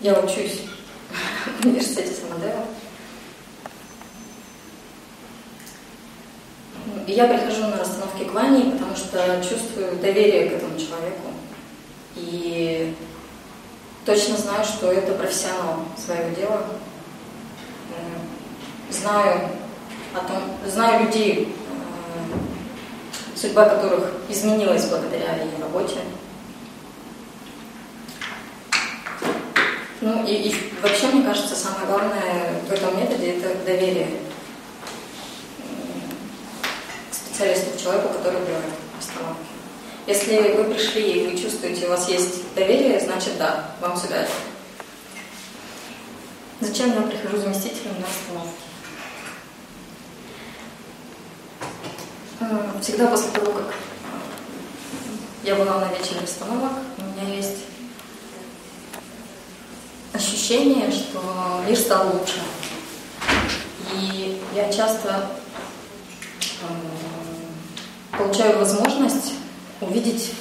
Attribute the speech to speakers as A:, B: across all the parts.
A: Я учусь в университете Самодева. Я прихожу на расстановки к Ване, потому что чувствую доверие к этому человеку. И точно знаю, что это профессионал своего дела. Знаю о том, знаю людей, э, судьба которых изменилась благодаря ее работе. Ну и, и вообще, мне кажется, самое главное в этом методе это доверие к специалисту, к человеку, который делает остановки. Если вы пришли и вы чувствуете, у вас есть доверие, значит да, вам сюда. Зачем я прихожу заместителем на остановке? Э, всегда после того, как я была на вечере остановок, у меня есть ощущение, что мир стал лучше. И я часто э, получаю возможность увидеть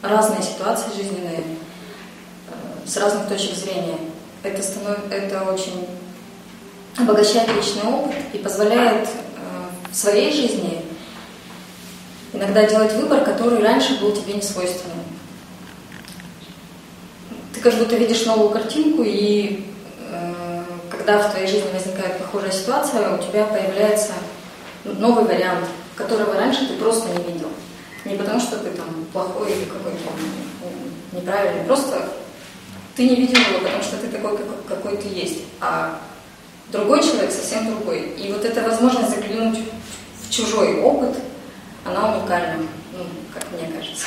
A: разные ситуации жизненные э, с разных точек зрения. Это, становится, это очень обогащает личный опыт и позволяет э, в своей жизни иногда делать выбор, который раньше был тебе не свойственным ты как будто видишь новую картинку, и э, когда в твоей жизни возникает похожая ситуация, у тебя появляется новый вариант, которого раньше ты просто не видел. Не потому, что ты там плохой или какой-то неправильный, просто ты не видел его, потому что ты такой, какой ты есть. А другой человек совсем другой. И вот эта возможность заглянуть в чужой опыт, она уникальна, ну, как мне кажется.